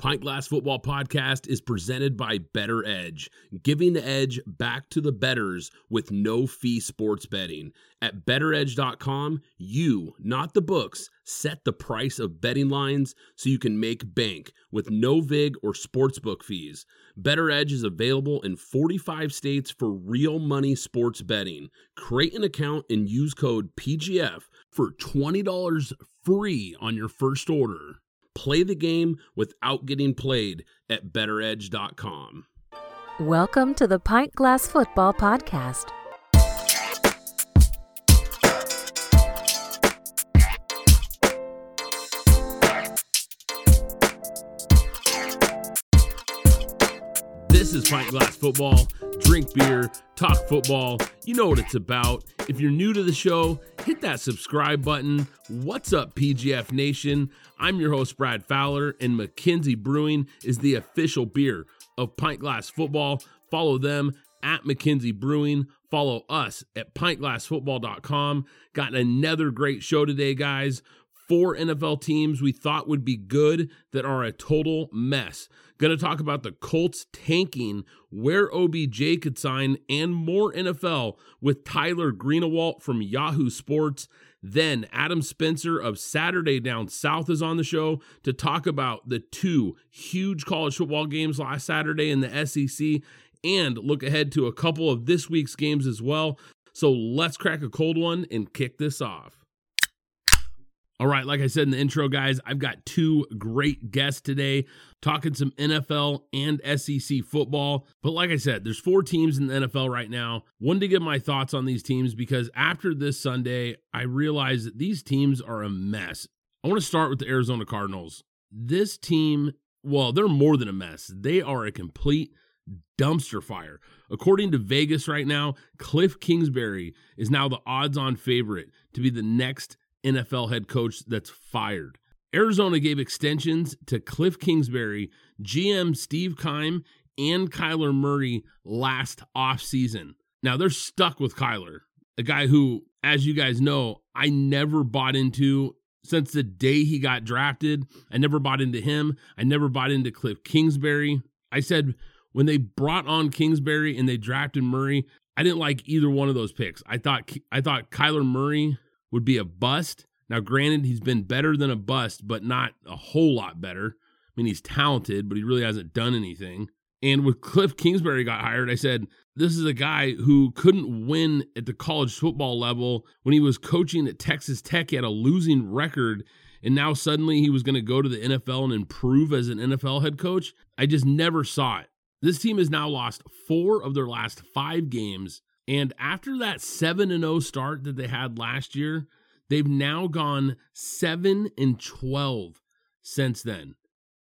Pint Glass Football Podcast is presented by Better Edge, giving the edge back to the bettors with no fee sports betting. At betteredge.com, you, not the books, set the price of betting lines so you can make bank with no VIG or sportsbook fees. Better Edge is available in 45 states for real money sports betting. Create an account and use code PGF for $20 free on your first order. Play the game without getting played at betteredge.com. Welcome to the Pint Glass Football Podcast. This is Pint Glass Football. Drink beer, talk football. You know what it's about. If you're new to the show, hit that subscribe button. What's up, PGF Nation? I'm your host, Brad Fowler, and Mackenzie Brewing is the official beer of Pint Glass Football. Follow them at Mackenzie Brewing. Follow us at pintglassfootball.com. Got another great show today, guys. Four NFL teams we thought would be good that are a total mess. Going to talk about the Colts tanking, where OBJ could sign, and more NFL with Tyler Greenawalt from Yahoo Sports. Then Adam Spencer of Saturday Down South is on the show to talk about the two huge college football games last Saturday in the SEC and look ahead to a couple of this week's games as well. So let's crack a cold one and kick this off. All right, like I said in the intro, guys, I've got two great guests today talking some NFL and SEC football. But like I said, there's four teams in the NFL right now. Wanted to get my thoughts on these teams because after this Sunday, I realized that these teams are a mess. I want to start with the Arizona Cardinals. This team, well, they're more than a mess. They are a complete dumpster fire. According to Vegas right now, Cliff Kingsbury is now the odds on favorite to be the next NFL head coach that's fired. Arizona gave extensions to Cliff Kingsbury, GM Steve Keim, and Kyler Murray last offseason. Now they're stuck with Kyler, a guy who, as you guys know, I never bought into since the day he got drafted. I never bought into him. I never bought into Cliff Kingsbury. I said when they brought on Kingsbury and they drafted Murray, I didn't like either one of those picks. I thought I thought Kyler Murray would be a bust. Now, granted, he's been better than a bust, but not a whole lot better. I mean, he's talented, but he really hasn't done anything. And with Cliff Kingsbury got hired, I said, this is a guy who couldn't win at the college football level. When he was coaching at Texas Tech, he had a losing record. And now suddenly he was going to go to the NFL and improve as an NFL head coach. I just never saw it. This team has now lost four of their last five games. And after that 7 and 0 start that they had last year, they've now gone 7 and 12 since then.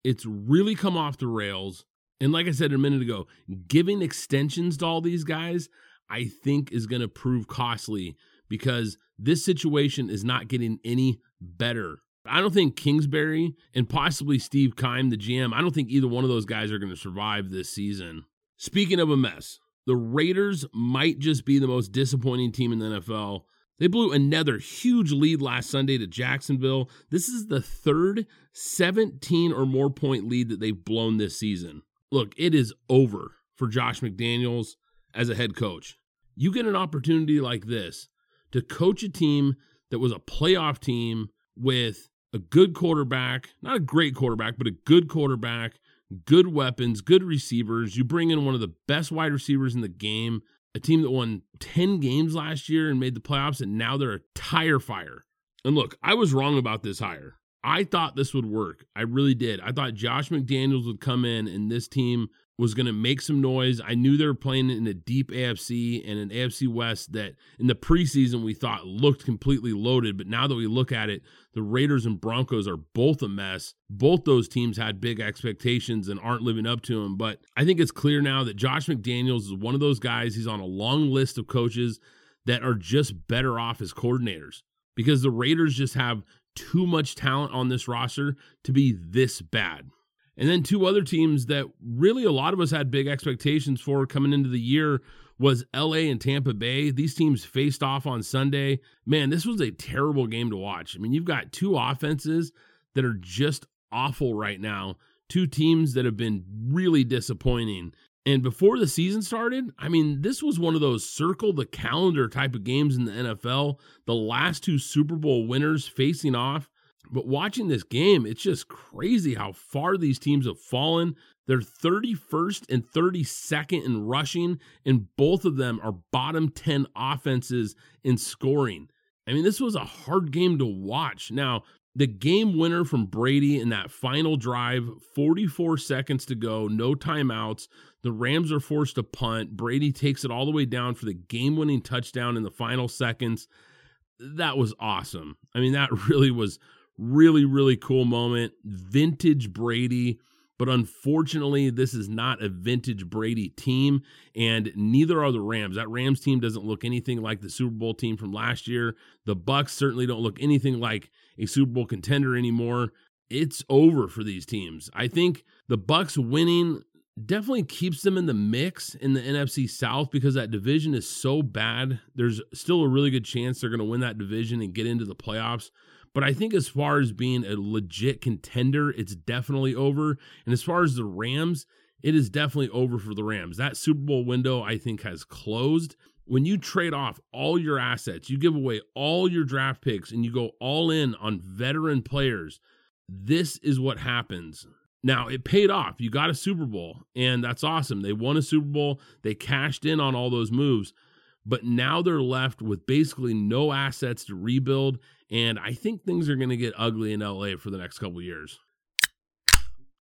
It's really come off the rails. And like I said a minute ago, giving extensions to all these guys, I think is going to prove costly because this situation is not getting any better. I don't think Kingsbury and possibly Steve Keim, the GM, I don't think either one of those guys are going to survive this season. Speaking of a mess, the Raiders might just be the most disappointing team in the NFL. They blew another huge lead last Sunday to Jacksonville. This is the third 17 or more point lead that they've blown this season. Look, it is over for Josh McDaniels as a head coach. You get an opportunity like this to coach a team that was a playoff team with a good quarterback, not a great quarterback, but a good quarterback, good weapons, good receivers. You bring in one of the best wide receivers in the game, a team that won 10 games last year and made the playoffs, and now they're a tire fire. And look, I was wrong about this hire. I thought this would work. I really did. I thought Josh McDaniels would come in and this team was going to make some noise. I knew they were playing in a deep AFC and an AFC West that in the preseason we thought looked completely loaded. But now that we look at it, the Raiders and Broncos are both a mess. Both those teams had big expectations and aren't living up to them. But I think it's clear now that Josh McDaniels is one of those guys. He's on a long list of coaches that are just better off as coordinators because the Raiders just have too much talent on this roster to be this bad. And then two other teams that really a lot of us had big expectations for coming into the year was LA and Tampa Bay. These teams faced off on Sunday. Man, this was a terrible game to watch. I mean, you've got two offenses that are just awful right now. Two teams that have been really disappointing. And before the season started, I mean, this was one of those circle the calendar type of games in the NFL. The last two Super Bowl winners facing off. But watching this game, it's just crazy how far these teams have fallen. They're 31st and 32nd in rushing, and both of them are bottom 10 offenses in scoring. I mean, this was a hard game to watch. Now, the game winner from Brady in that final drive, 44 seconds to go, no timeouts. The Rams are forced to punt. Brady takes it all the way down for the game winning touchdown in the final seconds. That was awesome. I mean, that really was really, really cool moment. Vintage Brady. But unfortunately, this is not a vintage Brady team, and neither are the Rams. That Rams team doesn't look anything like the Super Bowl team from last year. The Bucks certainly don't look anything like a Super Bowl contender anymore. It's over for these teams. I think the Bucks winning definitely keeps them in the mix in the NFC South because that division is so bad. There's still a really good chance they're going to win that division and get into the playoffs. But I think as far as being a legit contender, it's definitely over. And as far as the Rams, it is definitely over for the Rams. That Super Bowl window, I think, has closed. When you trade off all your assets, you give away all your draft picks, and you go all in on veteran players, this is what happens. Now, it paid off. You got a Super Bowl, and that's awesome. They won a Super Bowl, they cashed in on all those moves, but now they're left with basically no assets to rebuild and I think things are going to get ugly in LA for the next couple years.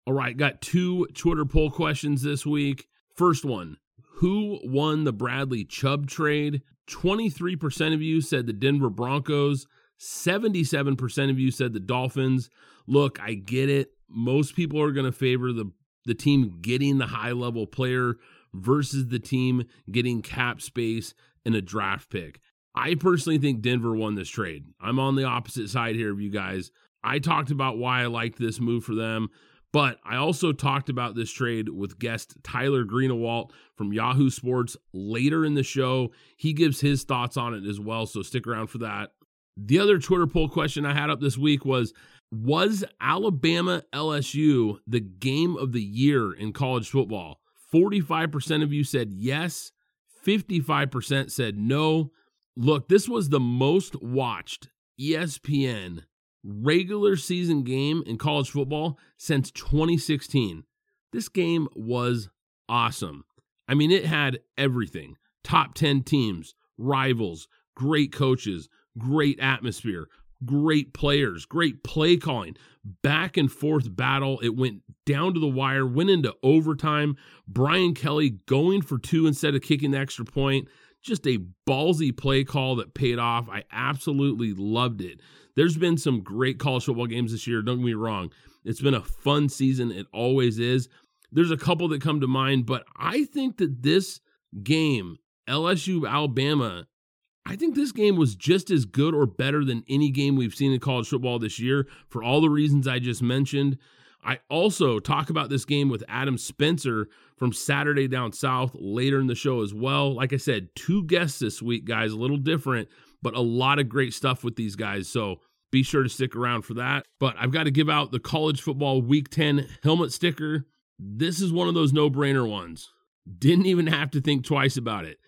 All right, got two Twitter poll questions this week. First one Who won the Bradley Chubb trade? 23% of you said the Denver Broncos. 77% of you said the Dolphins. Look, I get it. Most people are going to favor the, the team getting the high level player versus the team getting cap space and a draft pick. I personally think Denver won this trade. I'm on the opposite side here of you guys. I talked about why I liked this move for them, but I also talked about this trade with guest Tyler Greenawalt from Yahoo Sports later in the show. He gives his thoughts on it as well, so stick around for that. The other Twitter poll question I had up this week was Was Alabama LSU the game of the year in college football? 45% of you said yes, 55% said no, Look, this was the most watched ESPN regular season game in college football since 2016. This game was awesome. I mean, it had everything top 10 teams, rivals, great coaches, great atmosphere, great players, great play calling, back and forth battle. It went down to the wire, went into overtime. Brian Kelly going for two instead of kicking the extra point just a ballsy play call that paid off. I absolutely loved it. There's been some great college football games this year. Don't get me wrong. It's been a fun season. It always is. There's a couple that come to mind, but I think that this game, LSU Alabama, I think this game was just as good or better than any game we've seen in college football this year for all the reasons I just mentioned. I also talk about this game with Adam Spencer from Saturday Down South later in the show as well. Like I said, two guests this week, guys, a little different, but a lot of great stuff with these guys. So be sure to stick around for that. But I've got to give out the college football week 10 helmet sticker. This is one of those no brainer ones. Didn't even have to think twice about it.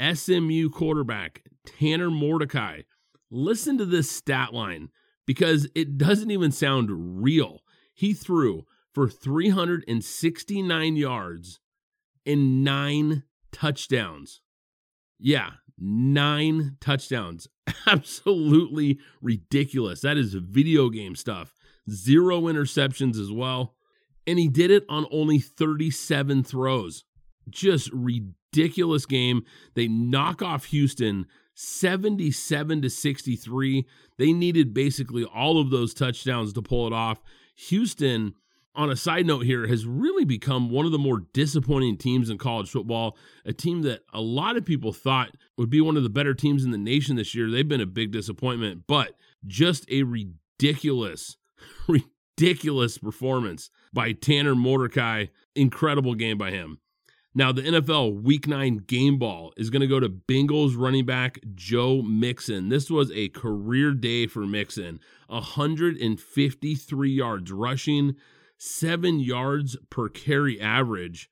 SMU quarterback Tanner Mordecai. Listen to this stat line because it doesn't even sound real. He threw for 369 yards and nine touchdowns. Yeah, nine touchdowns. Absolutely ridiculous. That is video game stuff. Zero interceptions as well. And he did it on only 37 throws. Just ridiculous game. They knock off Houston 77 to 63. They needed basically all of those touchdowns to pull it off. Houston, on a side note here, has really become one of the more disappointing teams in college football. A team that a lot of people thought would be one of the better teams in the nation this year. They've been a big disappointment, but just a ridiculous, ridiculous performance by Tanner Mordecai. Incredible game by him. Now, the NFL Week 9 game ball is going to go to Bengals running back Joe Mixon. This was a career day for Mixon 153 yards rushing, seven yards per carry average,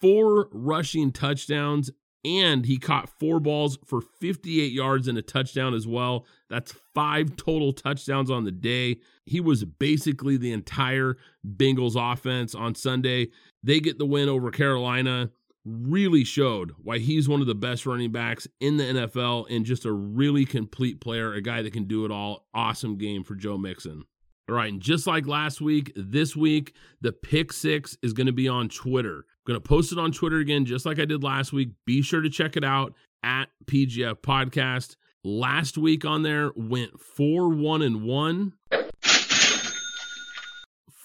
four rushing touchdowns, and he caught four balls for 58 yards and a touchdown as well. That's five total touchdowns on the day. He was basically the entire Bengals offense on Sunday. They get the win over Carolina. Really showed why he's one of the best running backs in the NFL and just a really complete player, a guy that can do it all. Awesome game for Joe Mixon. All right, and just like last week, this week, the pick six is going to be on Twitter. I'm going to post it on Twitter again, just like I did last week. Be sure to check it out at PGF Podcast. Last week on there went 4 1 and 1.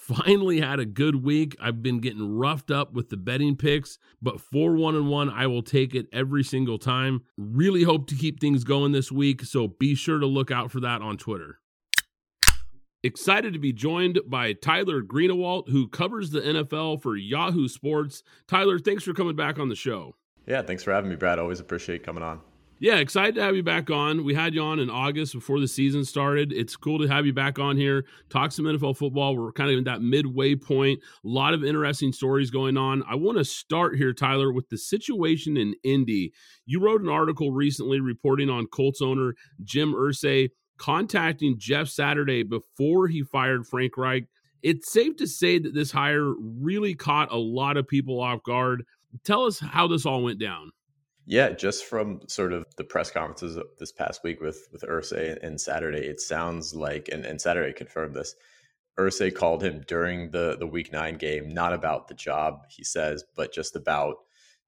Finally had a good week. I've been getting roughed up with the betting picks, but 4 1 and 1, I will take it every single time. Really hope to keep things going this week, so be sure to look out for that on Twitter. Excited to be joined by Tyler Greenawalt, who covers the NFL for Yahoo Sports. Tyler, thanks for coming back on the show. Yeah, thanks for having me, Brad. Always appreciate coming on. Yeah, excited to have you back on. We had you on in August before the season started. It's cool to have you back on here, talk some NFL football. We're kind of in that midway point. A lot of interesting stories going on. I want to start here, Tyler, with the situation in Indy. You wrote an article recently reporting on Colts owner Jim Irsay contacting Jeff Saturday before he fired Frank Reich. It's safe to say that this hire really caught a lot of people off guard. Tell us how this all went down. Yeah, just from sort of the press conferences this past week with with Irsay and Saturday, it sounds like, and, and Saturday confirmed this. Irsay called him during the the Week Nine game, not about the job he says, but just about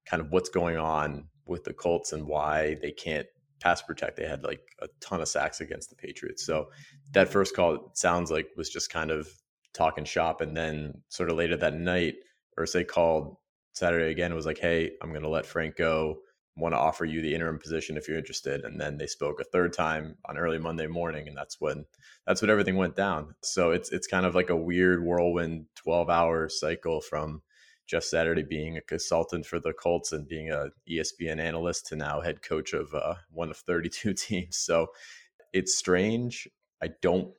kind of what's going on with the Colts and why they can't pass protect. They had like a ton of sacks against the Patriots. So that first call sounds like was just kind of talking shop. And then sort of later that night, Irsay called Saturday again. It was like, hey, I'm going to let Frank go. Want to offer you the interim position if you're interested. And then they spoke a third time on early Monday morning, and that's when that's when everything went down. So it's it's kind of like a weird whirlwind 12 hour cycle from Jeff Saturday being a consultant for the Colts and being a ESPN analyst to now head coach of uh, one of 32 teams. So it's strange. I don't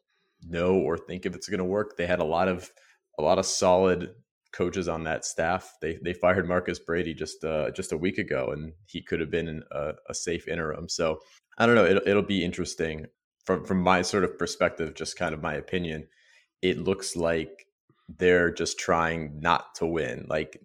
know or think if it's going to work. They had a lot of a lot of solid coaches on that staff. They they fired Marcus Brady just uh, just a week ago, and he could have been a, a safe interim. So I don't know. It'll, it'll be interesting from from my sort of perspective, just kind of my opinion. It looks like they're just trying not to win. Like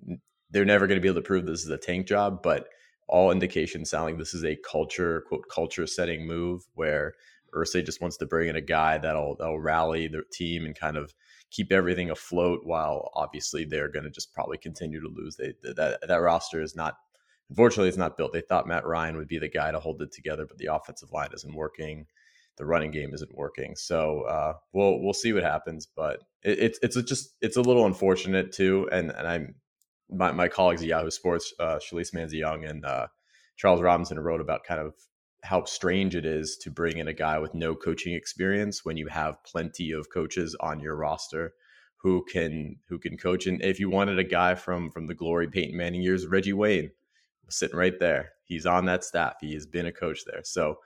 they're never going to be able to prove this is a tank job, but all indications sound like this is a culture quote culture setting move where Irsay just wants to bring in a guy that'll that'll rally the team and kind of keep everything afloat while obviously they're going to just probably continue to lose. They that that roster is not unfortunately it's not built. They thought Matt Ryan would be the guy to hold it together, but the offensive line isn't working the running game isn't working. So uh, we'll we'll see what happens, but it, it's it's just it's a little unfortunate too. And and I'm my, my colleagues at Yahoo Sports, uh, Shalise Manza Young and uh, Charles Robinson wrote about kind of how strange it is to bring in a guy with no coaching experience when you have plenty of coaches on your roster who can who can coach. And if you wanted a guy from from the glory Peyton Manning years, Reggie Wayne was sitting right there. He's on that staff. He has been a coach there. So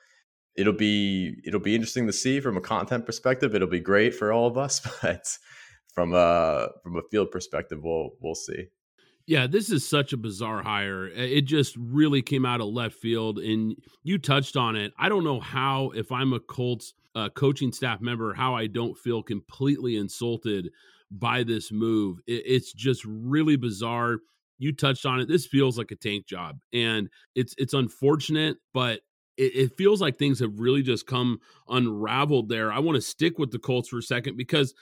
it'll be it'll be interesting to see from a content perspective. It'll be great for all of us, but from a from a field perspective, we'll we'll see. Yeah, this is such a bizarre hire. It just really came out of left field, and you touched on it. I don't know how, if I'm a Colts uh, coaching staff member, how I don't feel completely insulted by this move. It, it's just really bizarre. You touched on it. This feels like a tank job, and it's it's unfortunate, but it, it feels like things have really just come unraveled there. I want to stick with the Colts for a second because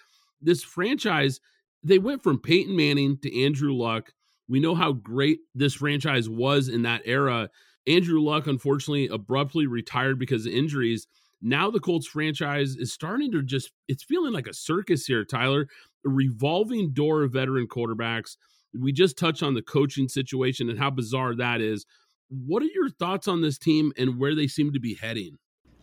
this franchise, they went from Peyton Manning to Andrew Luck. We know how great this franchise was in that era. Andrew Luck, unfortunately, abruptly retired because of injuries. Now the Colts franchise is starting to just, it's feeling like a circus here, Tyler. A revolving door of veteran quarterbacks. We just touched on the coaching situation and how bizarre that is. What are your thoughts on this team and where they seem to be heading?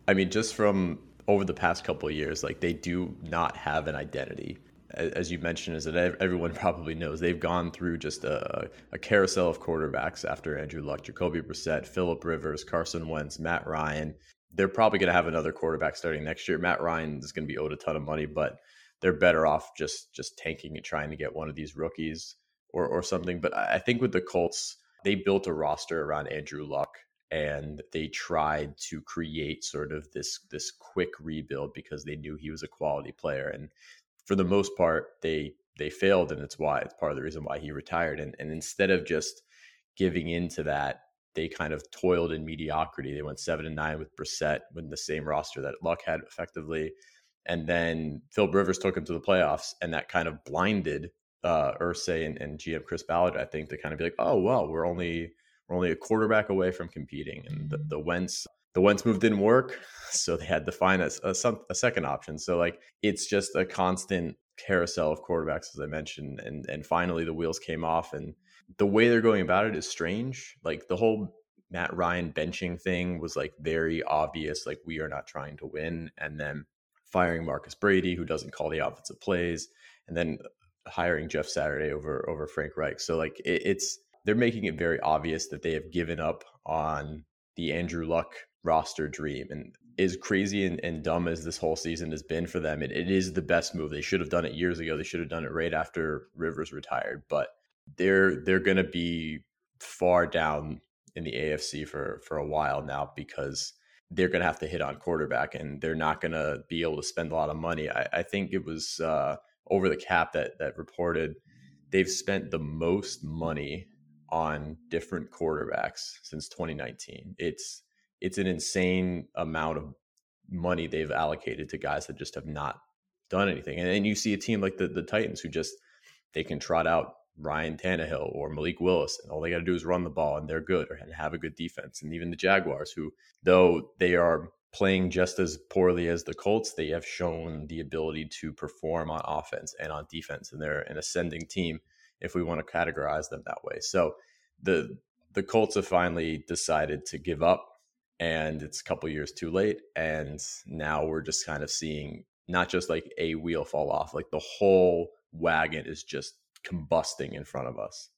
I mean, just from over the past couple years, like they do not have an identity. As you mentioned, is that everyone probably knows they've gone through just a, a carousel of quarterbacks after Andrew Luck, Jacoby Brissett, Philip Rivers, Carson Wentz, Matt Ryan. They're probably going to have another quarterback starting next year. Matt Ryan is going to be owed a ton of money, but they're better off just just tanking and trying to get one of these rookies or or something. But I think with the Colts, they built a roster around Andrew Luck and they tried to create sort of this this quick rebuild because they knew he was a quality player and for the most part they they failed and it's why it's part of the reason why he retired and, and instead of just giving into that they kind of toiled in mediocrity. They went seven and nine with Brissett with the same roster that Luck had effectively and then Phil Rivers took him to the playoffs and that kind of blinded uh Irsay and, and GM Chris Ballard I think to kind of be like oh well we're only we're only a quarterback away from competing, and the, the Wentz the Wentz move didn't work, so they had to find a, a, a second option. So like it's just a constant carousel of quarterbacks, as I mentioned, and and finally the wheels came off, and the way they're going about it is strange. Like the whole Matt Ryan benching thing was like very obvious, like we are not trying to win, and then firing Marcus Brady, who doesn't call the offensive plays, and then hiring Jeff Saturday over over Frank Reich. So like it, it's they're making it very obvious that they have given up on the Andrew Luck roster dream. And as crazy and, and dumb as this whole season has been for them, it, it is the best move. They should have done it years ago. They should have done it right after Rivers retired. But they're they're going to be far down in the AFC for for a while now because they're going to have to hit on quarterback and they're not going to be able to spend a lot of money. I, I think it was uh, over the cap that that reported they've spent the most money on different quarterbacks since 2019. It's it's an insane amount of money they've allocated to guys that just have not done anything. And then you see a team like the the Titans who just they can trot out Ryan Tannehill or Malik Willis, and all they got to do is run the ball, and they're good and have a good defense. And even the Jaguars, who though they are playing just as poorly as the Colts, they have shown the ability to perform on offense and on defense, and they're an ascending team if we want to categorize them that way. So the the Colts have finally decided to give up, and it's a couple years too late. And now we're just kind of seeing not just like a wheel fall off, like the whole wagon is just combusting in front of us.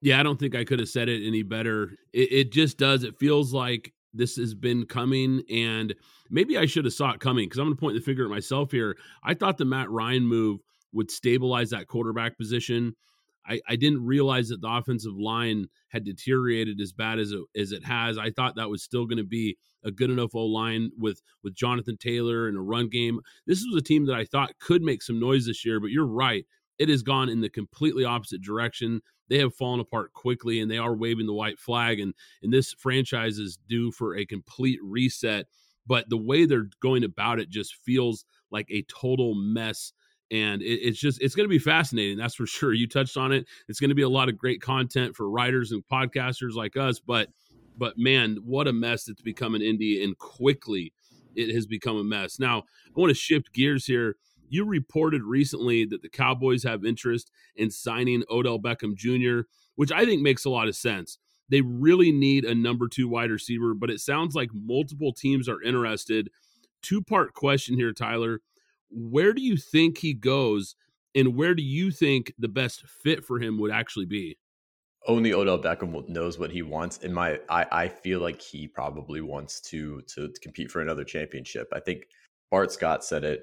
Yeah, I don't think I could have said it any better. It, it just does. It feels like this has been coming, and maybe I should have saw it coming because I'm going to point the finger at myself here. I thought the Matt Ryan move would stabilize that quarterback position I, I didn't realize that the offensive line had deteriorated as bad as it, as it has. I thought that was still going to be a good enough O line with with Jonathan Taylor and a run game. This was a team that I thought could make some noise this year, but you're right. It has gone in the completely opposite direction. They have fallen apart quickly and they are waving the white flag. And, and this franchise is due for a complete reset. But the way they're going about it just feels like a total mess and it, it's just it's going to be fascinating that's for sure you touched on it it's going to be a lot of great content for writers and podcasters like us but but man what a mess it's become in Indy and quickly it has become a mess. Now i want to shift gears here you reported recently that the cowboys have interest in signing odell beckham jr which i think makes a lot of sense. They really need a number two wide receiver but it sounds like multiple teams are interested. Two part question here tyler where do you think he goes and where do you think the best fit for him would actually be? Only Odell Beckham knows what he wants. In my, I, I feel like he probably wants to, to to compete for another championship. I think Bart Scott said it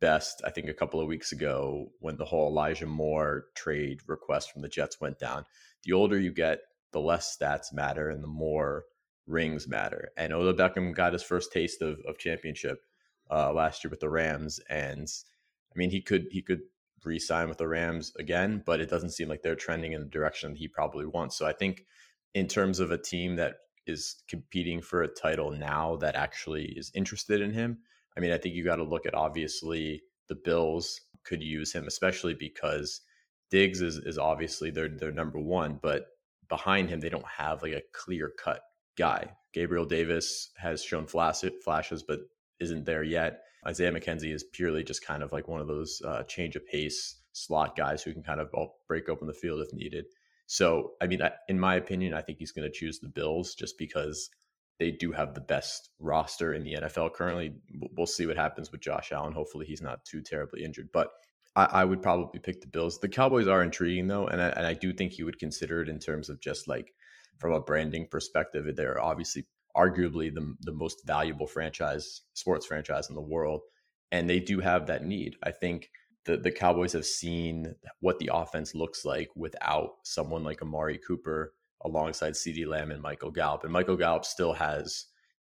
best. I think a couple of weeks ago when the whole Elijah Moore trade request from the Jets went down. The older you get, the less stats matter and the more rings matter. And Odell Beckham got his first taste of, of championship uh, last year with the Rams, and I mean he could he could re-sign with the Rams again, but it doesn't seem like they're trending in the direction he probably wants. So I think in terms of a team that is competing for a title now that actually is interested in him, I mean I think you got to look at obviously the Bills could use him, especially because Diggs is is obviously their their number one, but behind him they don't have like a clear cut guy. Gabriel Davis has shown flashes, but isn't there yet. Isaiah McKenzie is purely just kind of like one of those uh, change of pace slot guys who can kind of break open the field if needed. So, I mean, in my opinion, I think he's going to choose the Bills just because they do have the best roster in the NFL currently. We'll see what happens with Josh Allen. Hopefully, he's not too terribly injured, but I, I would probably pick the Bills. The Cowboys are intriguing though, and I, and I do think he would consider it in terms of just like from a branding perspective. They're obviously arguably the, the most valuable franchise, sports franchise in the world. And they do have that need. I think the, the Cowboys have seen what the offense looks like without someone like Amari Cooper alongside CeeDee Lamb and Michael Gallup. And Michael Gallup still has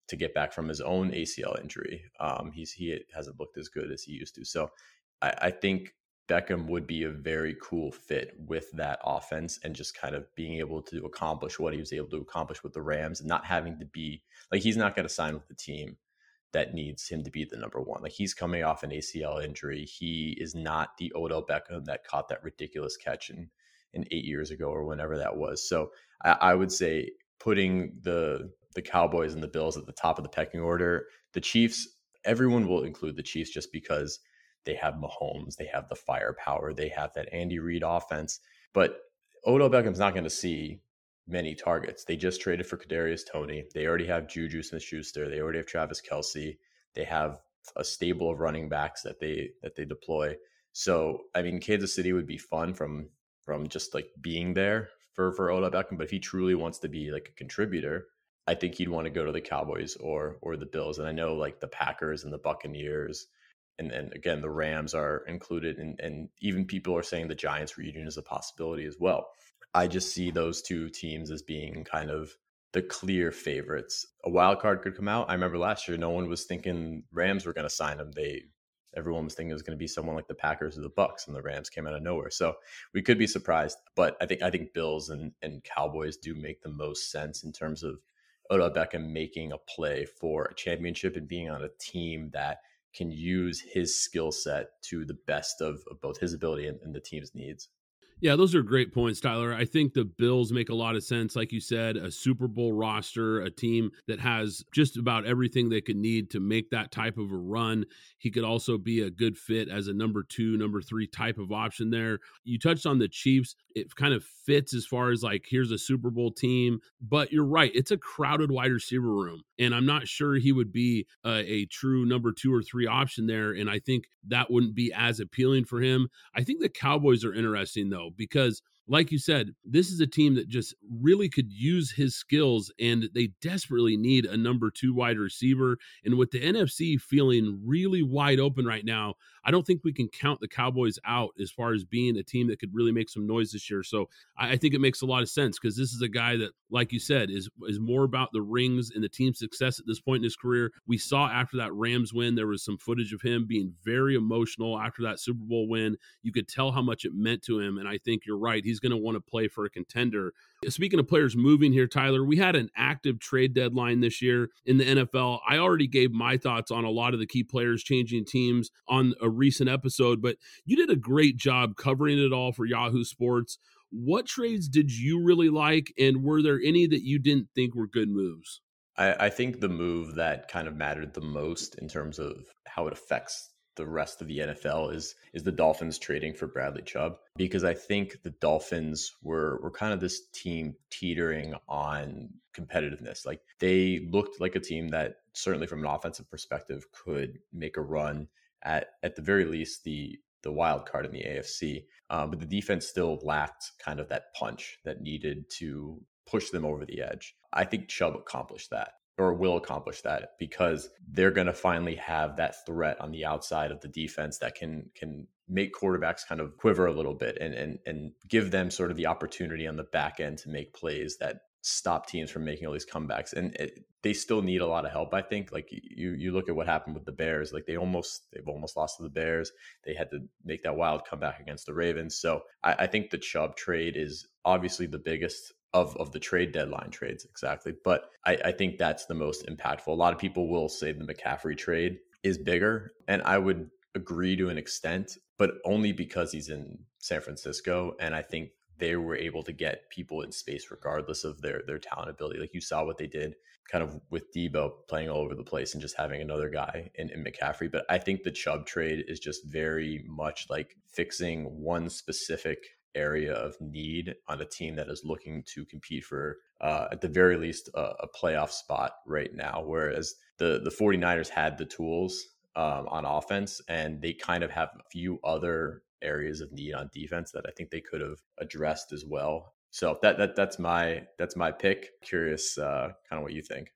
to get back from his own ACL injury. Um, he's he hasn't looked as good as he used to. So I, I think Beckham would be a very cool fit with that offense and just kind of being able to accomplish what he was able to accomplish with the Rams and not having to be like he's not going to sign with the team that needs him to be the number one. Like he's coming off an ACL injury. He is not the Odell Beckham that caught that ridiculous catch in, in eight years ago or whenever that was. So I, I would say putting the the Cowboys and the Bills at the top of the pecking order. The Chiefs, everyone will include the Chiefs just because they have Mahomes, they have the firepower, they have that Andy Reid offense. But Odell Beckham's not going to see many targets. They just traded for Kadarius Toney. They already have Juju Smith-Schuster. They already have Travis Kelce. They have a stable of running backs that they that they deploy. So I mean, Kansas City would be fun from from just like being there for for Odell Beckham. But if he truly wants to be like a contributor, I think he'd want to go to the Cowboys or or the Bills. And I know like the Packers and the Buccaneers and and again the Rams are included and and even people are saying the Giants reunion is a possibility as well. I just see those two teams as being kind of the clear favorites. A wild card could come out. I remember last year no one was thinking Rams were going to sign them. They everyone was thinking it was going to be someone like the Packers or the Bucks, and the Rams came out of nowhere. So we could be surprised. But I think I think Bills and and Cowboys do make the most sense in terms of Odell Beckham making a play for a championship and being on a team that can use his skill set to the best of, of both his ability and, and the team's needs. Yeah, those are great points, Tyler. I think the Bills make a lot of sense. Like you said, a Super Bowl roster, a team that has just about everything they could need to make that type of a run. He could also be a good fit as a number two, number three type of option there. You touched on the Chiefs. It kind of fits as far as like, here's a Super Bowl team. But you're right, it's a crowded wide receiver room. And I'm not sure he would be a, a true number two or three option there. And I think that wouldn't be as appealing for him. I think the Cowboys are interesting, though because like you said, this is a team that just really could use his skills and they desperately need a number two wide receiver. And with the NFC feeling really wide open right now, I don't think we can count the Cowboys out as far as being a team that could really make some noise this year. So I, think it makes a lot of sense because this is a guy that, like you said, is is more about the rings and the team's success at this point in his career. We saw after that Rams win, there was some footage of him being very emotional after that Super Bowl win. You could tell how much it meant to him. And I think you're right. He's going to want to play for a contender. Speaking of players moving here, Tyler, we had an active trade deadline this year in the NFL. I already gave my thoughts on a lot of the key players changing teams on a recent episode, but you did a great job covering it all for Yahoo Sports. What trades did you really like, and were there any that you didn't think were good moves? I, I think the move that kind of mattered the most in terms of how it affects the rest of the NFL is is the Dolphins trading for Bradley Chubb because I think the Dolphins were were kind of this team teetering on competitiveness. Like they looked like a team that certainly from an offensive perspective could make a run at at the very least the the wild card in the AFC. Um, but the defense still lacked kind of that punch that needed to push them over the edge. I think Chubb accomplished that or will accomplish that because they're going to finally have that threat on the outside of the defense that can can make quarterbacks kind of quiver a little bit and and and give them sort of the opportunity on the back end to make plays that stop teams from making all these comebacks. And it, they still need a lot of help i think. Like you you look at what happened with the bears like they almost they've almost lost to the bears. They had to make that wild comeback against the ravens. So i, I think the chubb trade is obviously the biggest of of the trade deadline trades exactly. But I, I think that's the most impactful. A lot of people will say the McCaffrey trade is bigger, and I would agree to an extent, but only because he's in San Francisco, and I think they were able to get people in space regardless of their their talent ability. Like you saw what they did kind of with Deebo playing all over the place and just having another guy in, in McCaffrey. But I think the Chubb trade is just very much like fixing one specific area of need on a team that is looking to compete for uh, at the very least a, a, playoff spot right now whereas the the 49ers had the tools um, on offense and they kind of have a few other areas of need on defense that I think they could have addressed as well so that that that's my that's my pick curious uh, kind of what you think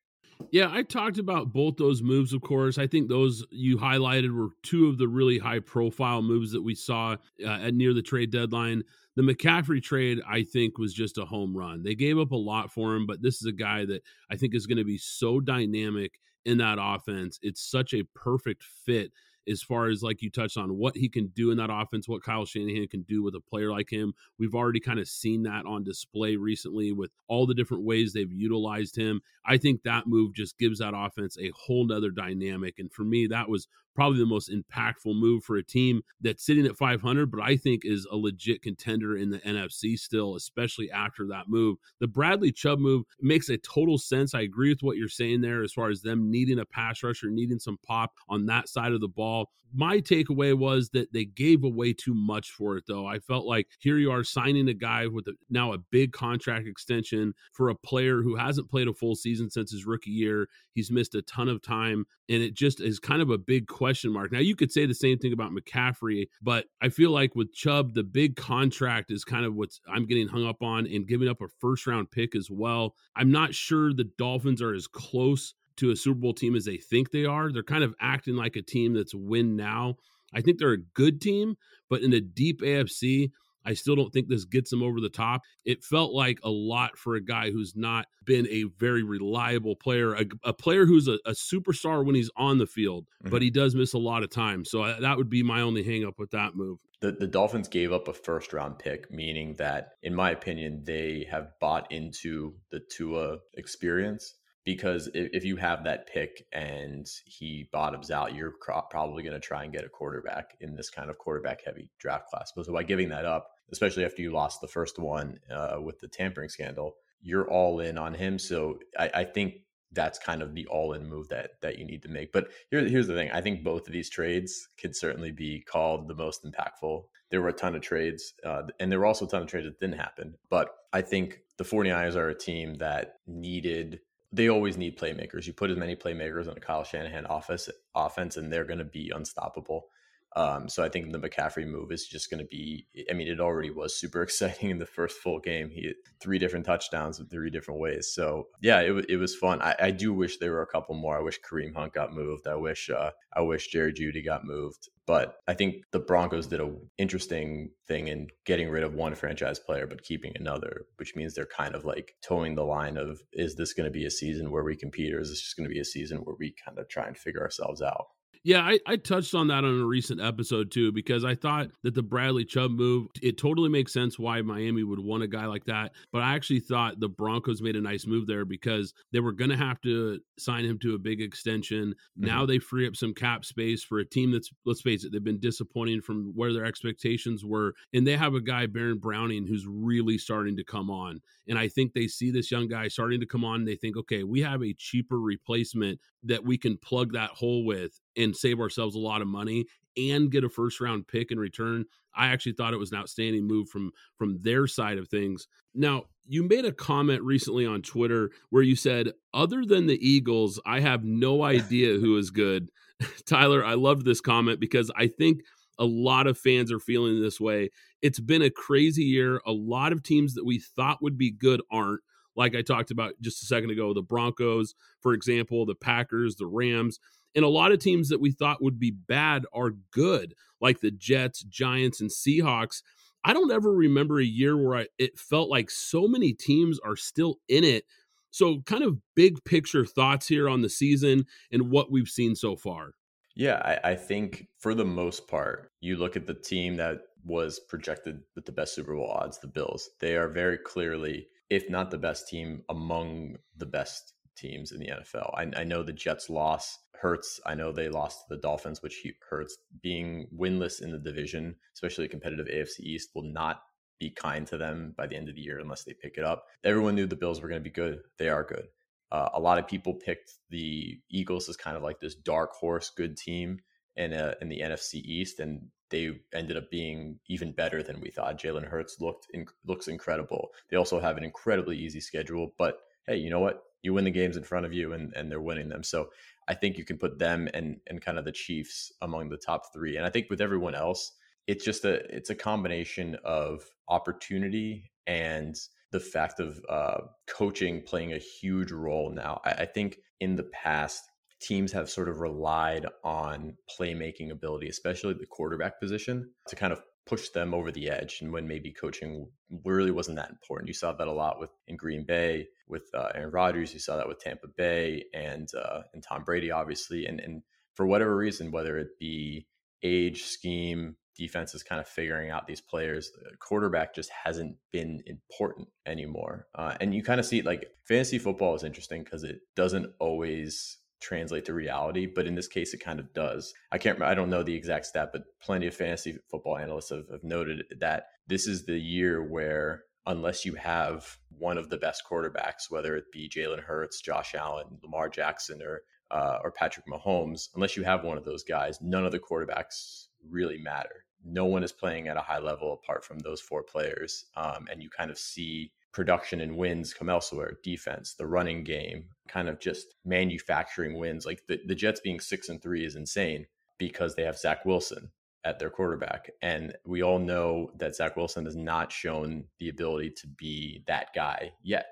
Yeah, I talked about both those moves, of course. I think those you highlighted were two of the really high profile moves that we saw uh, at near the trade deadline. The McCaffrey trade, I think, was just a home run. They gave up a lot for him, but this is a guy that I think is going to be so dynamic in that offense. It's such a perfect fit as far as like you touched on what he can do in that offense, what Kyle Shanahan can do with a player like him. We've already kind of seen that on display recently with all the different ways they've utilized him. I think that move just gives that offense a whole nother dynamic. And for me, that was probably the most impactful move for a team that's sitting at 500, but I think is a legit contender in the NFC still, especially after that move. The Bradley Chubb move makes a total sense. I agree with what you're saying there as far as them needing a pass rusher, needing some pop on that side of the ball. My takeaway was that they gave away too much for it, though. I felt like here you are signing a guy with a, now a big contract extension for a player who hasn't played a full season since his rookie year. He's missed a ton of time, and it just is kind of a big question mark. Now, you could say the same thing about McCaffrey, but I feel like with Chubb, the big contract is kind of what I'm getting hung up on and giving up a first round pick as well. I'm not sure the Dolphins are as close to a Super Bowl team as they think they are. They're kind of acting like a team that's win now. I think they're a good team, but in a deep AFC, I still don't think this gets him over the top. It felt like a lot for a guy who's not been a very reliable player, a, a player who's a, a, superstar when he's on the field, mm-hmm. but he does miss a lot of time. So I, uh, that would be my only hangup with that move. The, the Dolphins gave up a first round pick, meaning that, in my opinion, they have bought into the Tua experience because if, if you have that pick and he bottoms out, you're probably going to try and get a quarterback in this kind of quarterback heavy draft class. But so by giving that up, especially after you lost the first one uh, with the tampering scandal, you're all in on him. So I, I think that's kind of the all-in move that that you need to make. But here, here's the thing: I think both of these trades could certainly be called the most impactful. There were a ton of trades, uh, and there were also a ton of trades that didn't happen. But I think the 49ers are a team that needed they always need playmakers. You put as many playmakers in a Kyle Shanahan office offense, and they're going to be unstoppable. Um, so I think the McCaffrey move is just going to be. I mean, it already was super exciting in the first full game. He had three different touchdowns in three different ways. So yeah, it, it was fun. I, I do wish there were a couple more. I wish Kareem Hunt got moved. I wish uh, I wish Jerry Jeudy got moved. But I think the Broncos did a interesting thing in getting rid of one franchise player but keeping another, which means they're kind of like towing the line of is this going to be a season where we compete or is this just going to be a season where we kind of try and figure ourselves out? Yeah, I, I, touched on that on a recent episode too, because I thought that the Bradley Chubb move, it totally makes sense why Miami would want a guy like that. But I actually thought the Broncos made a nice move there because they were going to have to sign him to a big extension. Mm-hmm. Now they free up some cap space for a team that's, let's face it, they've been disappointing from where their expectations were. And they have a guy, Baron Browning, who's really starting to come on. And I think they see this young guy starting to come on. they think, okay, we have a cheaper replacement that we can plug that hole with and save ourselves a lot of money and get a first round pick in return. I actually thought it was an outstanding move from from their side of things. Now, you made a comment recently on Twitter where you said, "Other than the Eagles, I have no idea who is good." Tyler, I loved this comment because I think a lot of fans are feeling this way. It's been a crazy year. A lot of teams that we thought would be good aren't like I talked about just a second ago, the Broncos, for example, the Packers, the Rams. And a lot of teams that we thought would be bad are good, like the Jets, Giants, and Seahawks. I don't ever remember a year where I, it felt like so many teams are still in it. So, kind of big picture thoughts here on the season and what we've seen so far. Yeah, I, I think for the most part, you look at the team that was projected with the best Super Bowl odds, the Bills. They are very clearly, if not the best team, among the best teams in the NFL. I, I know the Jets loss hurts. I know they lost to the Dolphins, which hurts. Being winless in the division, especially a competitive AFC East, will not be kind to them by the end of the year unless they pick it up. Everyone knew the Bills were going to be good. They are good. Uh, a lot of people picked the Eagles as kind of like this dark horse good team in a, in the NFC East, and they ended up being even better than we thought. Jalen Hurts looked in, looks incredible. They also have an incredibly easy schedule, but hey, you know what? You win the games in front of you, and and they're winning them. So I think you can put them and and kind of the Chiefs among the top three. And I think with everyone else, it's just a it's a combination of opportunity and the fact of uh, coaching playing a huge role now. I, I think in the past, teams have sort of relied on playmaking ability, especially the quarterback position, to kind of push them over the edge and when maybe coaching really wasn't that important. You saw that a lot with in green bay with uh, aaron rodgers you saw that with tampa bay and uh, and tom brady obviously and and for whatever reason whether it be age scheme defense is kind of figuring out these players quarterback just hasn't been important anymore uh, and you kind of see like fantasy football is interesting because it doesn't always translate to reality, but in this case, it kind of does. I can't, I don't know the exact stat, but plenty of fantasy football analysts have, have noted that this is the year where, unless you have one of the best quarterbacks, whether it be Jalen Hurts, Josh Allen, Lamar Jackson, or uh, or Patrick Mahomes, unless you have one of those guys, none of the quarterbacks really matter. No one is playing at a high level apart from those four players, um, and you kind of see production and wins come elsewhere. Defense the running game kind of just manufacturing wins. Like the, the jets being six and three is insane because they have zach wilson at their quarterback. And we all know that zach wilson has not shown the ability to be that guy yet.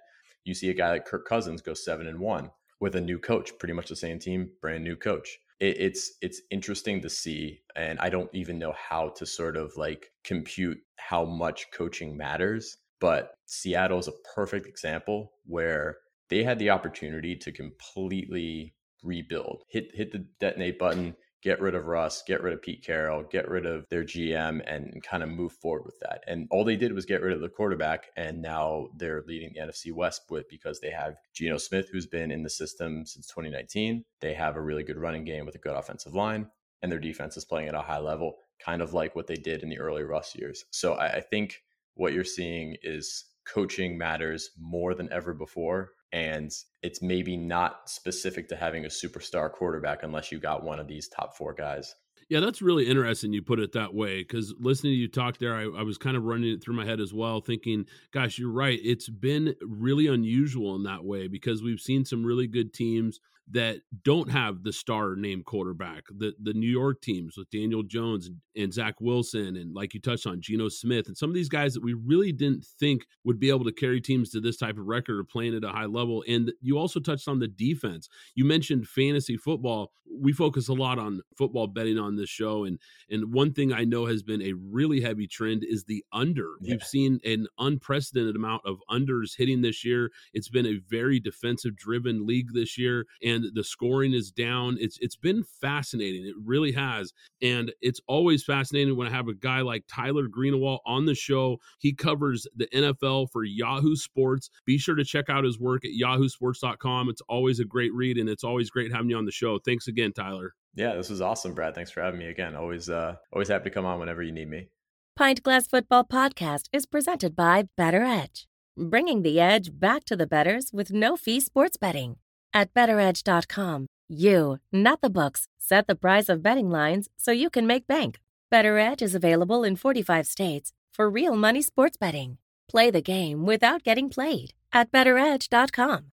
You see a guy like kirk cousins go seven and one with a new coach pretty much the same team brand new coach. It, it's it's interesting to see and i don't even know how to sort of like compute how much coaching matters but Seattle is a perfect example where they had the opportunity to completely rebuild, hit hit the detonate button, get rid of Russ, get rid of Pete Carroll, get rid of their GM, and kind of move forward with that. And all they did was get rid of the quarterback, and now they're leading the NFC West with because they have Geno Smith, who's been in the system since 2019. They have a really good running game with a good offensive line, and their defense is playing at a high level, kind of like what they did in the early Russ years. So I, I think what you're seeing is coaching matters more than ever before. And it's maybe not specific to having a superstar quarterback unless you got one of these top four guys. Yeah, that's really interesting. You put it that way because listening to you talk there, I, I, was kind of running it through my head as well, thinking, gosh, you're right. It's been really unusual in that way because we've seen some really good teams that don't have the star name quarterback. The the New York teams with Daniel Jones and Zach Wilson and like you touched on Geno Smith and some of these guys that we really didn't think would be able to carry teams to this type of record or playing at a high level. And you also touched on the defense. You mentioned fantasy football. We focus a lot on football betting on this show, and and one thing I know has been a really heavy trend is the under. Yeah. We've seen an unprecedented amount of unders hitting this year. It's been a very defensive driven league this year, and the scoring is down. It's it's been fascinating. It really has, and it's always fascinating when I have a guy like Tyler Greenawalt on the show. He covers the NFL for Yahoo Sports. Be sure to check out his work at yahoosports.com. It's always a great read, and it's always great having you on the show. Thanks again, Tyler. Yeah, this was awesome, Brad. Thanks for having me again. Always, uh, always happy to come on whenever you need me. Pint Glass Football Podcast is presented by Better Edge, bringing the edge back to the bettors with no fee sports betting. At BetterEdge.com, you, not the books, set the price of betting lines so you can make bank. Better Edge is available in 45 states for real money sports betting. Play the game without getting played at BetterEdge.com.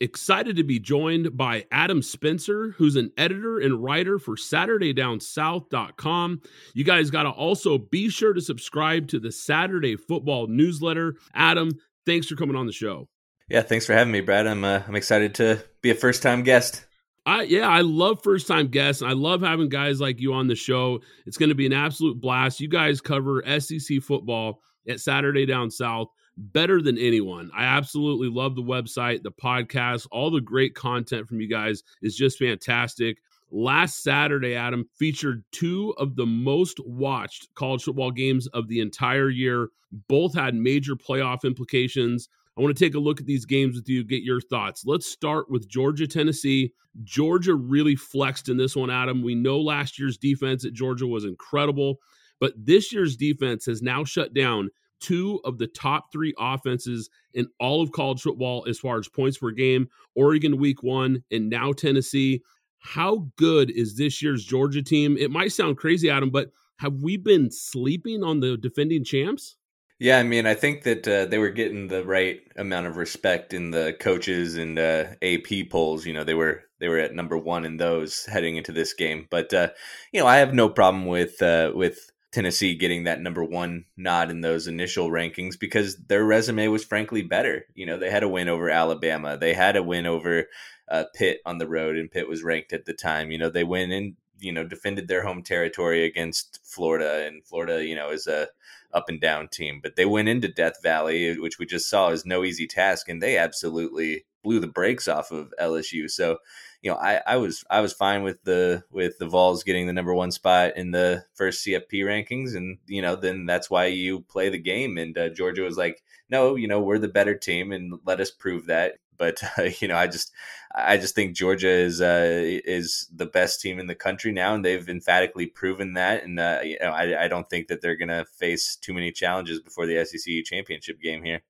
Excited to be joined by Adam Spencer, who's an editor and writer for SaturdayDownSouth.com. You guys got to also be sure to subscribe to the Saturday Football newsletter. Adam, thanks for coming on the show. Yeah, thanks for having me, Brad. I'm uh, I'm excited to be a first time guest. I yeah, I love first time guests. I love having guys like you on the show. It's going to be an absolute blast. You guys cover SEC football at Saturday Down South better than anyone. I absolutely love the website, the podcast, all the great content from you guys is just fantastic. Last Saturday, Adam featured two of the most watched college football games of the entire year. Both had major playoff implications. I want to take a look at these games with you, get your thoughts. Let's start with Georgia, Tennessee. Georgia really flexed in this one, Adam. We know last year's defense at Georgia was incredible, but this year's defense has now shut down two of the top three offenses in all of college football as far as points per game Oregon week one, and now Tennessee. How good is this year's Georgia team? It might sound crazy, Adam, but have we been sleeping on the defending champs? Yeah, I mean, I think that uh, they were getting the right amount of respect in the coaches and uh, AP polls. You know, they were they were at number one in those heading into this game. But uh, you know, I have no problem with uh, with Tennessee getting that number one nod in those initial rankings because their resume was frankly better. You know, they had a win over Alabama, they had a win over uh, Pitt on the road, and Pitt was ranked at the time. You know, they went and you know, defended their home territory against Florida, and Florida, you know, is a up and down team. But they went into Death Valley, which we just saw is no easy task, and they absolutely blew the brakes off of LSU. So, you know, I, I was I was fine with the with the Vols getting the number one spot in the first CFP rankings, and you know, then that's why you play the game. And uh, Georgia was like, no, you know, we're the better team, and let us prove that. But uh, you know, I just I just think Georgia is uh, is the best team in the country now, and they've emphatically proven that. And uh, you know, I, I don't think that they're going to face too many challenges before the SEC championship game here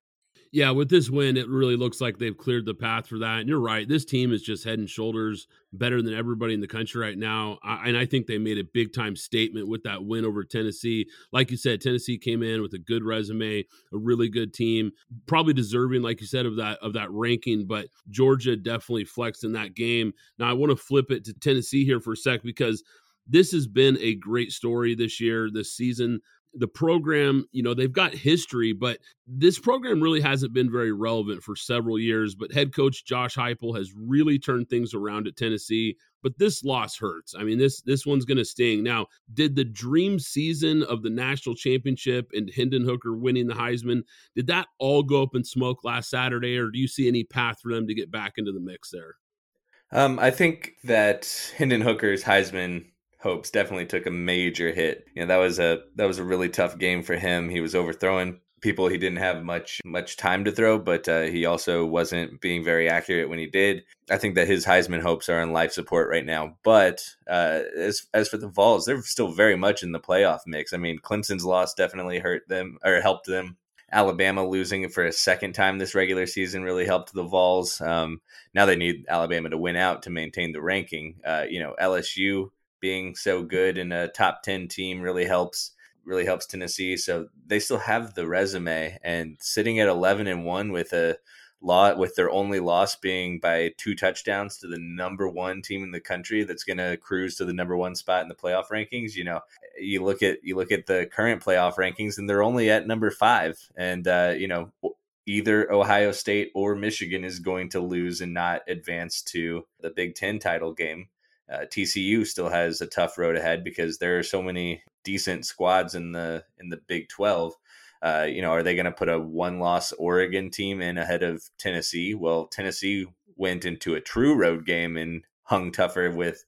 yeah, with this win, it really looks like they've cleared the path for that. And you're right, this team is just head and shoulders better than everybody in the country right now. I, and I think they made a big time statement with that win over Tennessee. Like you said, Tennessee came in with a good resume, a really good team, probably deserving, like you said, of that of that ranking. But Georgia definitely flexed in that game. Now I want to flip it to Tennessee here for a sec because this has been a great story this year, this season the program, you know, they've got history, but this program really hasn't been very relevant for several years. But head coach Josh Heupel has really turned things around at Tennessee. But this loss hurts. I mean, this this one's going to sting. Now, did the dream season of the national championship and Hendon Hooker winning the Heisman did that all go up in smoke last Saturday, or do you see any path for them to get back into the mix there? Um, I think that Hendon Hooker's Heisman hopes definitely took a major hit. You know, that was a that was a really tough game for him. He was overthrowing people he didn't have much much time to throw, but uh, he also wasn't being very accurate when he did. I think that his Heisman hopes are on life support right now. But uh, as as for the Vols, they're still very much in the playoff mix. I mean, Clemson's loss definitely hurt them or helped them. Alabama losing for a second time this regular season really helped the Vols. Um, now they need Alabama to win out to maintain the ranking. Uh, you know, LSU being so good in a top 10 team really helps really helps Tennessee. So they still have the resume and sitting at 11 and 1 with a lot with their only loss being by two touchdowns to the number 1 team in the country that's going to cruise to the number 1 spot in the playoff rankings, you know, you look at you look at the current playoff rankings and they're only at number 5 and uh, you know, either Ohio State or Michigan is going to lose and not advance to the Big 10 title game uh, TCU still has a tough road ahead because there are so many decent squads in the in the Big Twelve. Uh, you know, are they going to put a one-loss Oregon team in ahead of Tennessee? Well, Tennessee went into a true road game and hung tougher with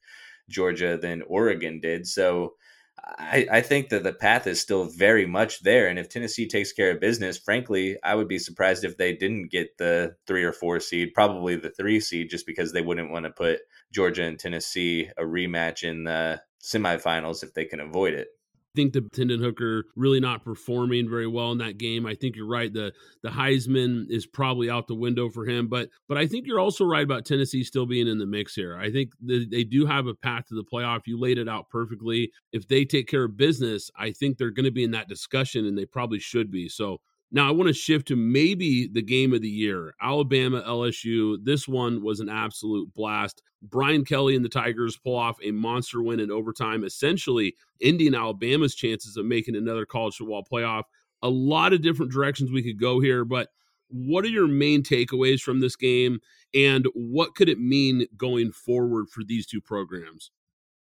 Georgia than Oregon did. So I, I, think that the path is still very much there. And if Tennessee takes care of business, frankly, I would be surprised if they didn't get the three or four seed, probably the three seed, just because they wouldn't want to put Georgia and Tennessee a rematch in the semifinals if they can avoid it I think the Hendon Hooker really not performing very well in that game. I think you're right. The the Heisman is probably out the window for him, but but I think you're also right about Tennessee still being in the mix here. I think the, they do have a path to the playoff. You laid it out perfectly. If they take care of business, I think they're going to be in that discussion, and they probably should be. So now I want to shift to maybe the game of the year Alabama LSU. This one was an absolute blast. Brian Kelly and the Tigers pull off a monster win in overtime, essentially ending Alabama's chances of making another college football playoff. A lot of different directions we could go here, but what are your main takeaways from this game and what could it mean going forward for these two programs?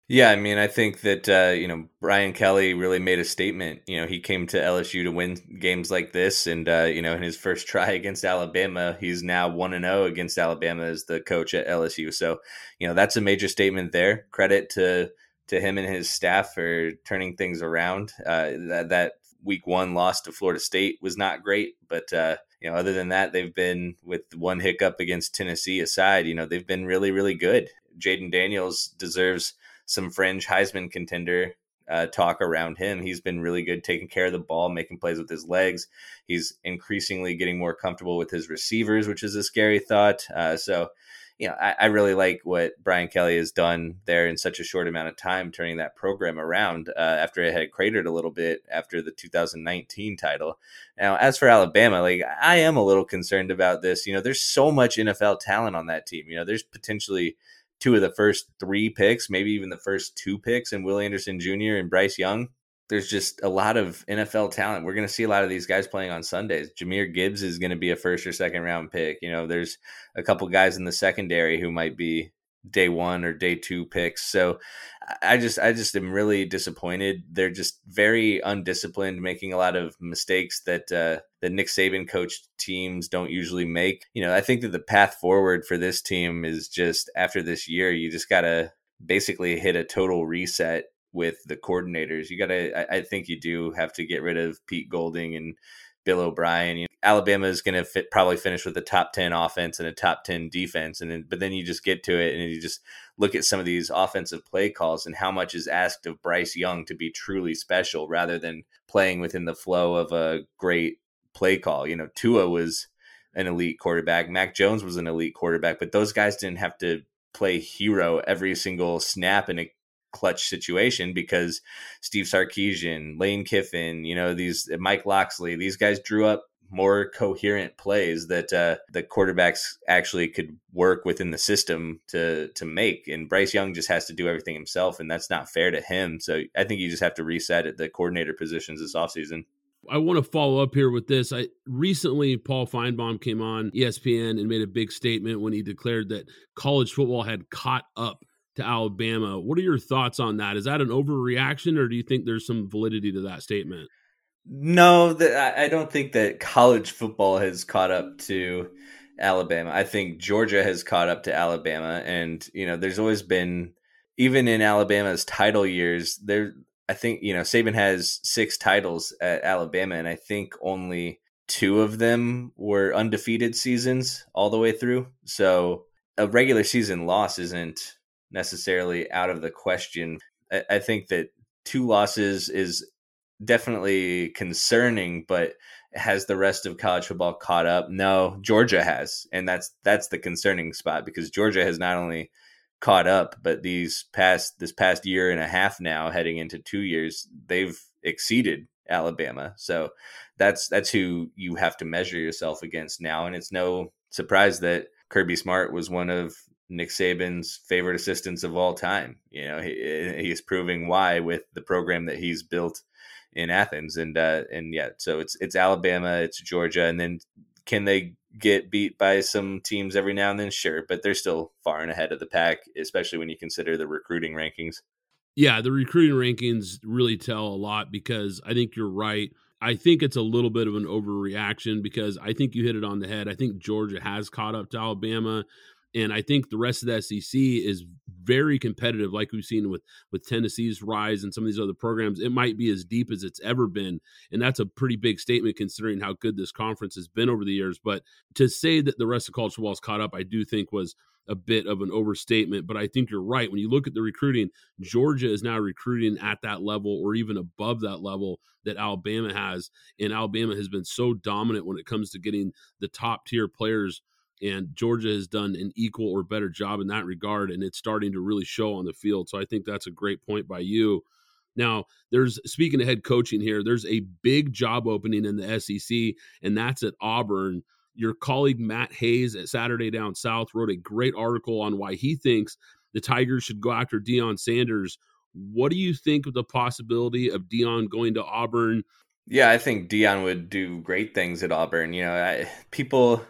Yeah, I mean, I think that uh, you know Brian Kelly really made a statement. You know, he came to LSU to win games like this, and uh, you know, in his first try against Alabama, he's now one and zero oh against Alabama as the coach at LSU. So, you know, that's a major statement there. Credit to to him and his staff for turning things around. Uh, that that week one loss to Florida State was not great, but uh, you know, other than that, they've been with one hiccup against Tennessee aside. You know, they've been really, really good. Jayden Daniels deserves some fringe Heisman contender uh, talk around him. He's been really good taking care of the ball, making plays with his legs. He's increasingly getting more comfortable with his receivers, which is a scary thought. Uh, so, you know, I, I, really like what Brian Kelly has done there in such a short amount of time, turning that program around uh, after it had cratered a little bit after the 2019 title. Now, as for Alabama, like I am a little concerned about this. You know, there's so much NFL talent on that team. You know, there's potentially two of the first three picks, maybe even the first two picks, and Will Anderson Jr. and Bryce Young. there's just a lot of NFL talent. We're going to see a lot of these guys playing on Sundays. Jahmyr Gibbs is going to be a first or second round pick. You know, there's a couple guys in the secondary who might be day one or day two picks. So I just I just am really disappointed. They're just very undisciplined, making a lot of mistakes that uh, that Nick Saban coached teams don't usually make. You know, I think that the path forward for this team is just after this year, you just gotta basically hit a total reset with the coordinators. You gotta I, I think you do have to get rid of Pete Golding and Bill O'Brien. You Alabama is going to probably finish with a top 10 offense and a top 10 defense. And then, but then you just get to it and you just look at some of these offensive play calls and how much is asked of Bryce Young to be truly special rather than playing within the flow of a great play call. You know, Tua was an elite quarterback, Mac Jones was an elite quarterback, but those guys didn't have to play hero every single snap in a clutch situation because Steve Sarkisian, Lane Kiffin, you know, these Mike Locksley, these guys drew up more coherent plays that uh, the quarterbacks actually could work within the system to to make. And Bryce Young just has to do everything himself, and that's not fair to him. So I think you just have to reset at the coordinator positions this offseason. I want to follow up here with this. I recently Paul Finebaum came on ESPN and made a big statement when he declared that college football had caught up to Alabama. What are your thoughts on that? Is that an overreaction, or do you think there's some validity to that statement? No, that I don't think that college football has caught up to Alabama. I think Georgia has caught up to Alabama, and you know, there's always been, even in Alabama's title years, there. I think you know Saban has six titles at Alabama, and I think only two of them were undefeated seasons all the way through. So a regular season loss isn't necessarily out of the question. I, I think that two losses is definitely concerning, but has the rest of college football caught up? No, Georgia has, and that's that's the concerning spot because Georgia has not only caught up, but these past this past year and a half now, heading into two years, they've exceeded Alabama. So that's that's who you have to measure yourself against now, and it's no surprise that Kirby Smart was one of Nick Saban's favorite assistants of all time. You know, he, he's proving why with the program that he's built in Athens, and uh, and yeah, so it's it's Alabama, it's Georgia, and then can they get beat by some teams every now and then? Sure, but they're still far and ahead of the pack, especially when you consider the recruiting rankings. Yeah, the recruiting rankings really tell a lot because I think you're right. I think it's a little bit of an overreaction because I think you hit it on the head. I think Georgia has caught up to Alabama and I think the rest of the SEC is very competitive, like we've seen with with Tennessee's rise and some of these other programs. It might be as deep as it's ever been, and that's a pretty big statement considering how good this conference has been over the years. But to say that the rest of college football is caught up, I do think was a bit of an overstatement. But I think you're right when you look at the recruiting. Georgia is now recruiting at that level or even above that level that Alabama has, and Alabama has been so dominant when it comes to getting the top tier players and Georgia has done an equal or better job in that regard, and it's starting to really show on the field. So I think that's a great point by you. Now, there's speaking of head coaching here, there's a big job opening in the SEC, and that's at Auburn. Your colleague Matt Hayes at Saturday Down South wrote a great article on why he thinks the Tigers should go after Deion Sanders. What do you think of the possibility of Deion going to Auburn? Yeah, I think Deion would do great things at Auburn. You know, I, people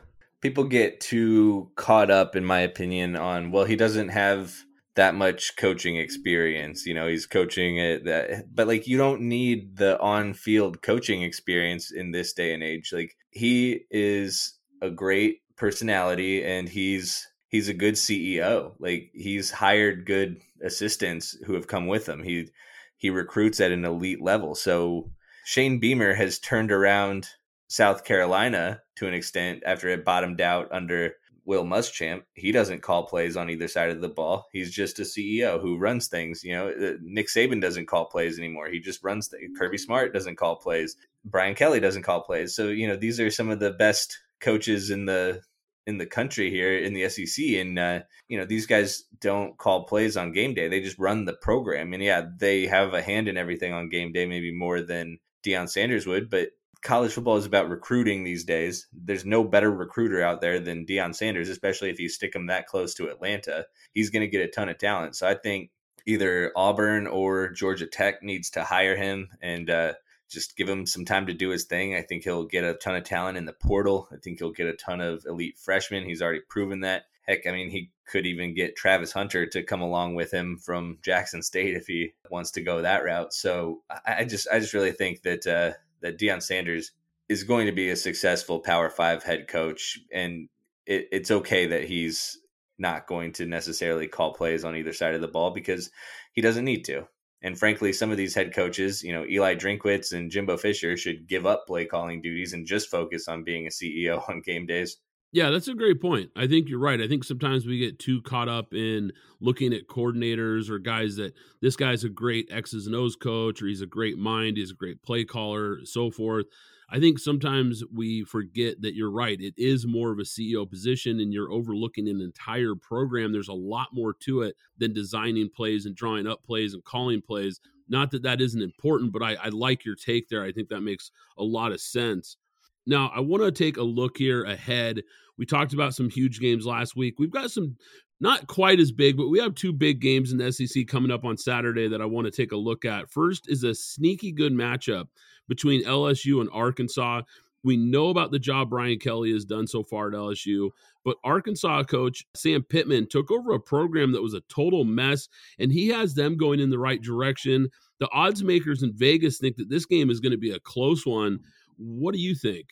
people get too caught up, in my opinion, on well, he doesn't have that much coaching experience. You know, he's coaching it that, but like you don't need the on-field coaching experience in this day and age. Like he is a great personality, and he's he's a good CEO. Like he's hired good assistants who have come with him. He he recruits at an elite level. So Shane Beamer has turned around South Carolina to an extent after it bottomed out under Will Muschamp. He doesn't call plays on either side of the ball. He's just a CEO who runs things. You know, uh, Nick Saban doesn't call plays anymore. He just runs things. Kirby Smart doesn't call plays. Brian Kelly doesn't call plays. So you know, these are some of the best coaches in the in the country here in the SEC, and uh, you know these guys don't call plays on game day; they just run the program. And yeah, they have a hand in everything on game day, maybe more than Deion Sanders would, but college football is about recruiting these days. There's no better recruiter out there than Deion Sanders, especially if you stick him that close to Atlanta. He's going to get a ton of talent. So I think either Auburn or Georgia Tech needs to hire him and uh, just give him some time to do his thing. I think he'll get a ton of talent in the portal. I think he'll get a ton of elite freshmen. He's already proven that. Heck, I mean, he could even get Travis Hunter to come along with him from Jackson State if he wants to go that route. So I just, I just really think that uh, that Deion Sanders is going to be a successful Power Five head coach, and it, it's okay that he's not going to necessarily call plays on either side of the ball because he doesn't need to. And frankly, some of these head coaches, you know, Eli Drinkwitz and Jimbo Fisher should give up play calling duties and just focus on being a CEO on game days. Yeah, that's a great point. I think you're right. I think sometimes we get too caught up in looking at coordinators or guys that this guy's a great X's and O's coach or he's a great mind, he's a great play caller, so forth. I think sometimes we forget that you're right. It is more of a CEO position and you're overlooking an entire program. There's a lot more to it than designing plays and drawing up plays and calling plays. Not that that isn't important, but I, I like your take there. I think that makes a lot of sense. Now, I want to take a look here ahead. We talked about some huge games last week. We've got some not quite as big, but we have two big games in the SEC coming up on Saturday that I want to take a look at. First is a sneaky good matchup between LSU and Arkansas. We know about the job Brian Kelly has done so far at LSU, but Arkansas coach Sam Pittman took over a program that was a total mess, and he has them going in the right direction. The odds makers in Vegas think that this game is going to be a close one. What do you think?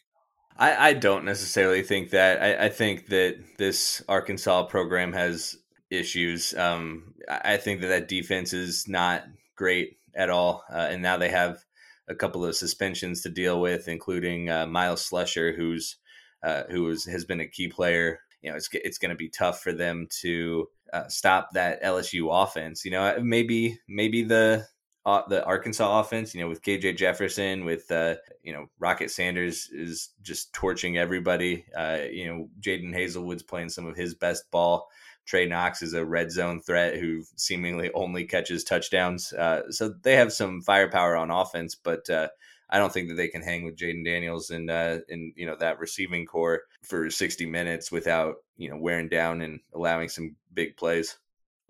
I, I don't necessarily think that. I, I, think that this Arkansas program has issues. Um, I think that that defense is not great at all, uh, and now they have a couple of suspensions to deal with, including uh, Myles Slusher, who's uh, who is, has been a key player. You know, it's it's going to be tough for them to uh, stop that LSU offense. You know, maybe maybe the uh, the Arkansas offense. You know, with KJ Jefferson, with uh, you know Rocket Sanders is just torching everybody. Uh, you know, Jadon Haselwood's playing some of his best ball. Trey Knox is a red zone threat who seemingly only catches touchdowns. Uh, so they have some firepower on offense, but uh, I don't think that they can hang with Jayden Daniels and uh, and you know that receiving corps for 60 minutes without you know wearing down and allowing some big plays.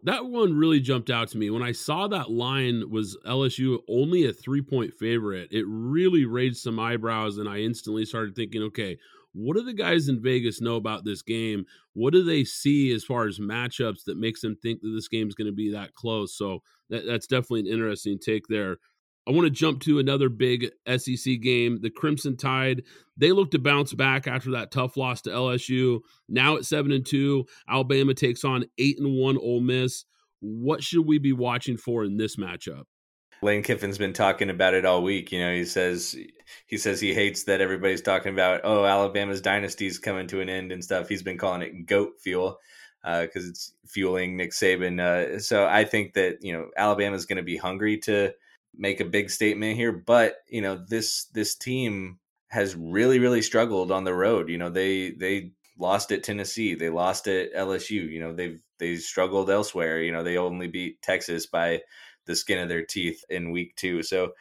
That one really jumped out to me when I saw that line was LSU only a three point favorite. It really raised some eyebrows, and I instantly started thinking, okay, what do the guys in Vegas know about this game? What do they see as far as matchups that makes them think that this game is going to be that close? So that, that's definitely an interesting take there. I want to jump to another big SEC game. The Crimson Tide, they look to bounce back after that tough loss to LSU. Now at 7 and 2, Alabama takes on 8 and 1 Ole Miss. What should we be watching for in this matchup? Lane Kiffin's been talking about it all week. You know, he says he says he hates that everybody's talking about oh Alabama's dynasty's coming to an end and stuff. He's been calling it goat fuel because uh, it's fueling Nick Saban. Uh, so I think that you know Alabama's going to be hungry to make a big statement here, but you know this this team has really really struggled on the road. You know they they lost at Tennessee, they lost at LSU. You know they've they struggled elsewhere. You know they only beat Texas by the skin of their teeth in week two. So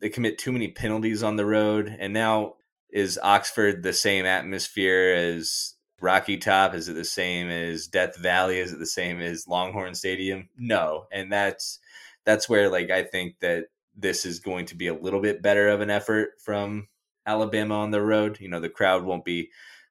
they commit too many penalties on the road. And now is Oxford the same atmosphere as Rocky Top? Is it the same as Death Valley? Is it the same as Longhorn Stadium? No. And that's that's where like I think that this is going to be a little bit better of an effort from Alabama on the road. You know, the crowd won't be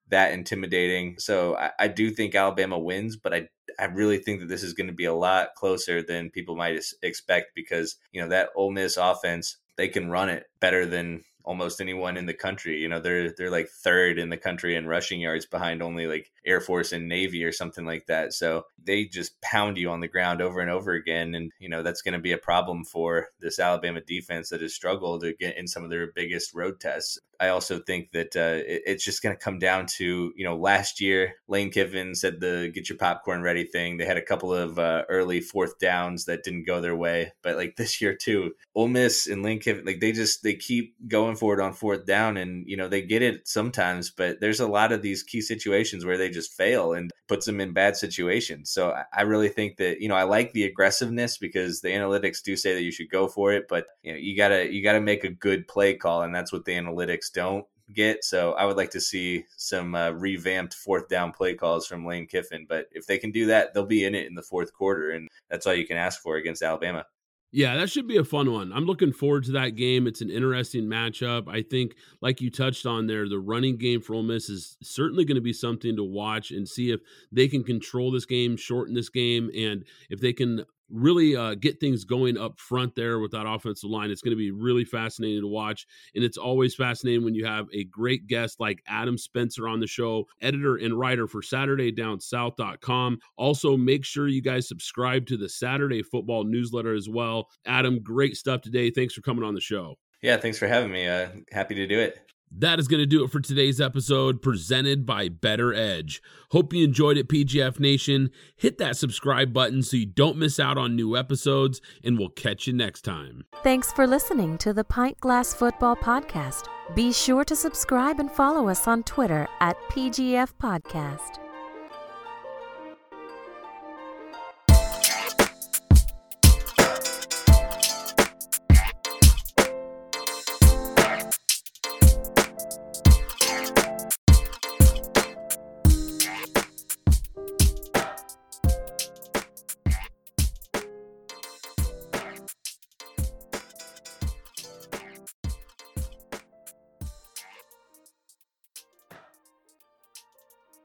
that intimidating. So I, I, do think Alabama wins, but I I really think that this is going to be a lot closer than people might expect because you know that Ole Miss offense they can run it better than almost anyone in the country. You know, they're they're like third in the country in rushing yards behind only like Air Force and Navy or something like that. So they just pound you on the ground over and over again. And, you know, that's going to be a problem for this Alabama defense that has struggled to get in some of their biggest road tests. I also think that uh, it, it's just going to come down to, you know, last year, Lane Kiffin said the get your popcorn ready thing. They had a couple of uh, early fourth downs that didn't go their way. But like this year, too, Ole Miss and Lane Kiffin, like they just, they keep going for it on fourth down and, you know, they get it sometimes, but there's a lot of these key situations where they just fail and puts them in bad situations. So I really think that, you know, I like the aggressiveness because the analytics do say that you should go for it, but you know, you gotta, you gotta make a good play call. And that's what the analytics don't get. So I would like to see some uh, revamped fourth down play calls from Lane Kiffin. But if they can do that, they'll be in it in the fourth quarter, and that's all you can ask for against Alabama. Yeah, that should be a fun one. I'm looking forward to that game. It's an interesting matchup. I think, like you touched on there, the running game for Ole Miss is certainly going to be something to watch and see if they can control this game, shorten this game, and if they can really uh, get things going up front there with that offensive line. It's going to be really fascinating to watch. And it's always fascinating when you have a great guest like Adam Spencer on the show, editor and writer for SaturdayDownSouth.com. Also, make sure you guys subscribe to the Saturday football newsletter as well. Adam, great stuff today. Thanks for coming on the show. Yeah, thanks for having me. Uh, happy to do it. That is going to do it for today's episode presented by Better Edge. Hope you enjoyed it, PGF Nation. Hit that subscribe button so you don't miss out on new episodes, and we'll catch you next time. Thanks for listening to the Pint Glass Football Podcast. Be sure to subscribe and follow us on Twitter at PGF Podcast.